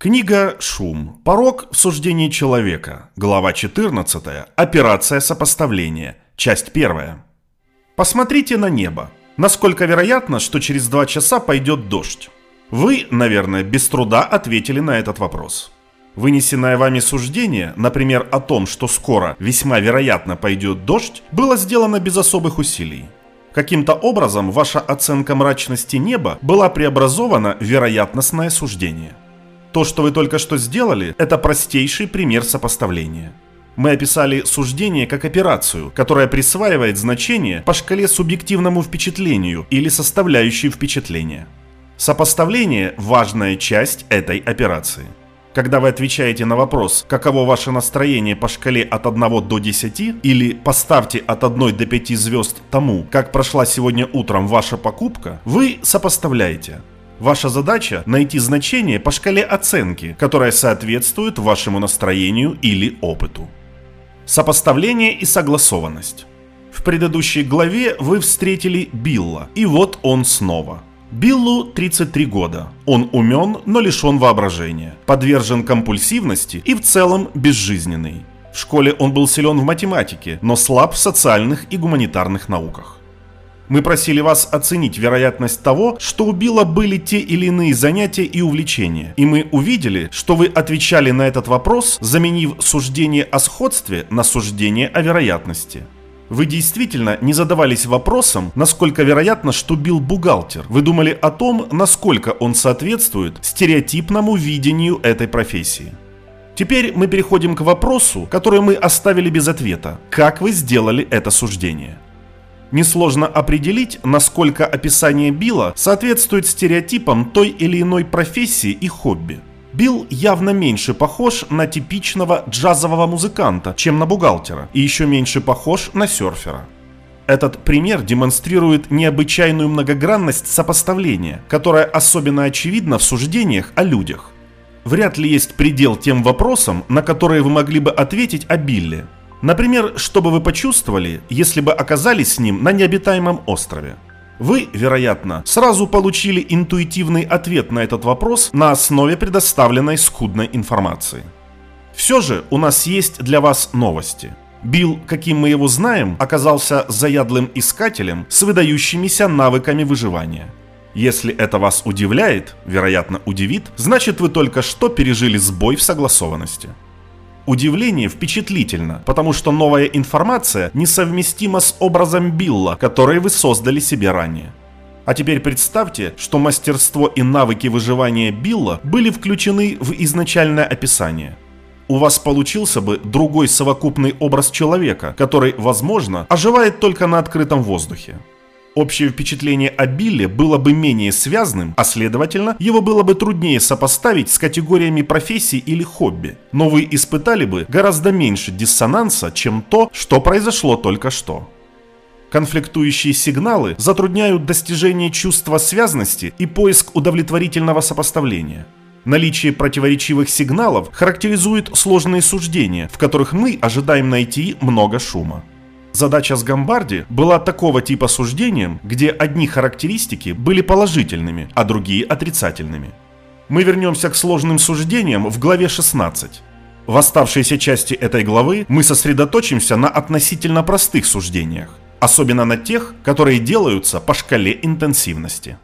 Книга «Шум. Порог в суждении человека». Глава 14. Операция сопоставления. Часть 1. Посмотрите на небо. Насколько вероятно, что через два часа пойдет дождь? Вы, наверное, без труда ответили на этот вопрос. Вынесенное вами суждение, например, о том, что скоро весьма вероятно пойдет дождь, было сделано без особых усилий. Каким-то образом ваша оценка мрачности неба была преобразована в вероятностное суждение – то, что вы только что сделали, это простейший пример сопоставления. Мы описали суждение как операцию, которая присваивает значение по шкале субъективному впечатлению или составляющей впечатления. Сопоставление – важная часть этой операции. Когда вы отвечаете на вопрос, каково ваше настроение по шкале от 1 до 10, или поставьте от 1 до 5 звезд тому, как прошла сегодня утром ваша покупка, вы сопоставляете – Ваша задача – найти значение по шкале оценки, которое соответствует вашему настроению или опыту. Сопоставление и согласованность. В предыдущей главе вы встретили Билла, и вот он снова. Биллу 33 года. Он умен, но лишен воображения, подвержен компульсивности и в целом безжизненный. В школе он был силен в математике, но слаб в социальных и гуманитарных науках. Мы просили вас оценить вероятность того, что у Билла были те или иные занятия и увлечения. И мы увидели, что вы отвечали на этот вопрос, заменив суждение о сходстве на суждение о вероятности. Вы действительно не задавались вопросом, насколько вероятно, что Билл бухгалтер. Вы думали о том, насколько он соответствует стереотипному видению этой профессии. Теперь мы переходим к вопросу, который мы оставили без ответа. Как вы сделали это суждение? Несложно определить, насколько описание Билла соответствует стереотипам той или иной профессии и хобби. Билл явно меньше похож на типичного джазового музыканта, чем на бухгалтера, и еще меньше похож на серфера. Этот пример демонстрирует необычайную многогранность сопоставления, которая особенно очевидна в суждениях о людях. Вряд ли есть предел тем вопросам, на которые вы могли бы ответить о Билле, Например, что бы вы почувствовали, если бы оказались с ним на необитаемом острове? Вы, вероятно, сразу получили интуитивный ответ на этот вопрос на основе предоставленной скудной информации. Все же у нас есть для вас новости. Билл, каким мы его знаем, оказался заядлым искателем с выдающимися навыками выживания. Если это вас удивляет, вероятно удивит, значит вы только что пережили сбой в согласованности. Удивление впечатлительно, потому что новая информация несовместима с образом Билла, который вы создали себе ранее. А теперь представьте, что мастерство и навыки выживания Билла были включены в изначальное описание. У вас получился бы другой совокупный образ человека, который, возможно, оживает только на открытом воздухе. Общее впечатление о Билле было бы менее связанным, а следовательно, его было бы труднее сопоставить с категориями профессий или хобби. Но вы испытали бы гораздо меньше диссонанса, чем то, что произошло только что. Конфликтующие сигналы затрудняют достижение чувства связности и поиск удовлетворительного сопоставления. Наличие противоречивых сигналов характеризует сложные суждения, в которых мы ожидаем найти много шума. Задача с Гамбарди была такого типа суждением, где одни характеристики были положительными, а другие отрицательными. Мы вернемся к сложным суждениям в главе 16. В оставшейся части этой главы мы сосредоточимся на относительно простых суждениях, особенно на тех, которые делаются по шкале интенсивности.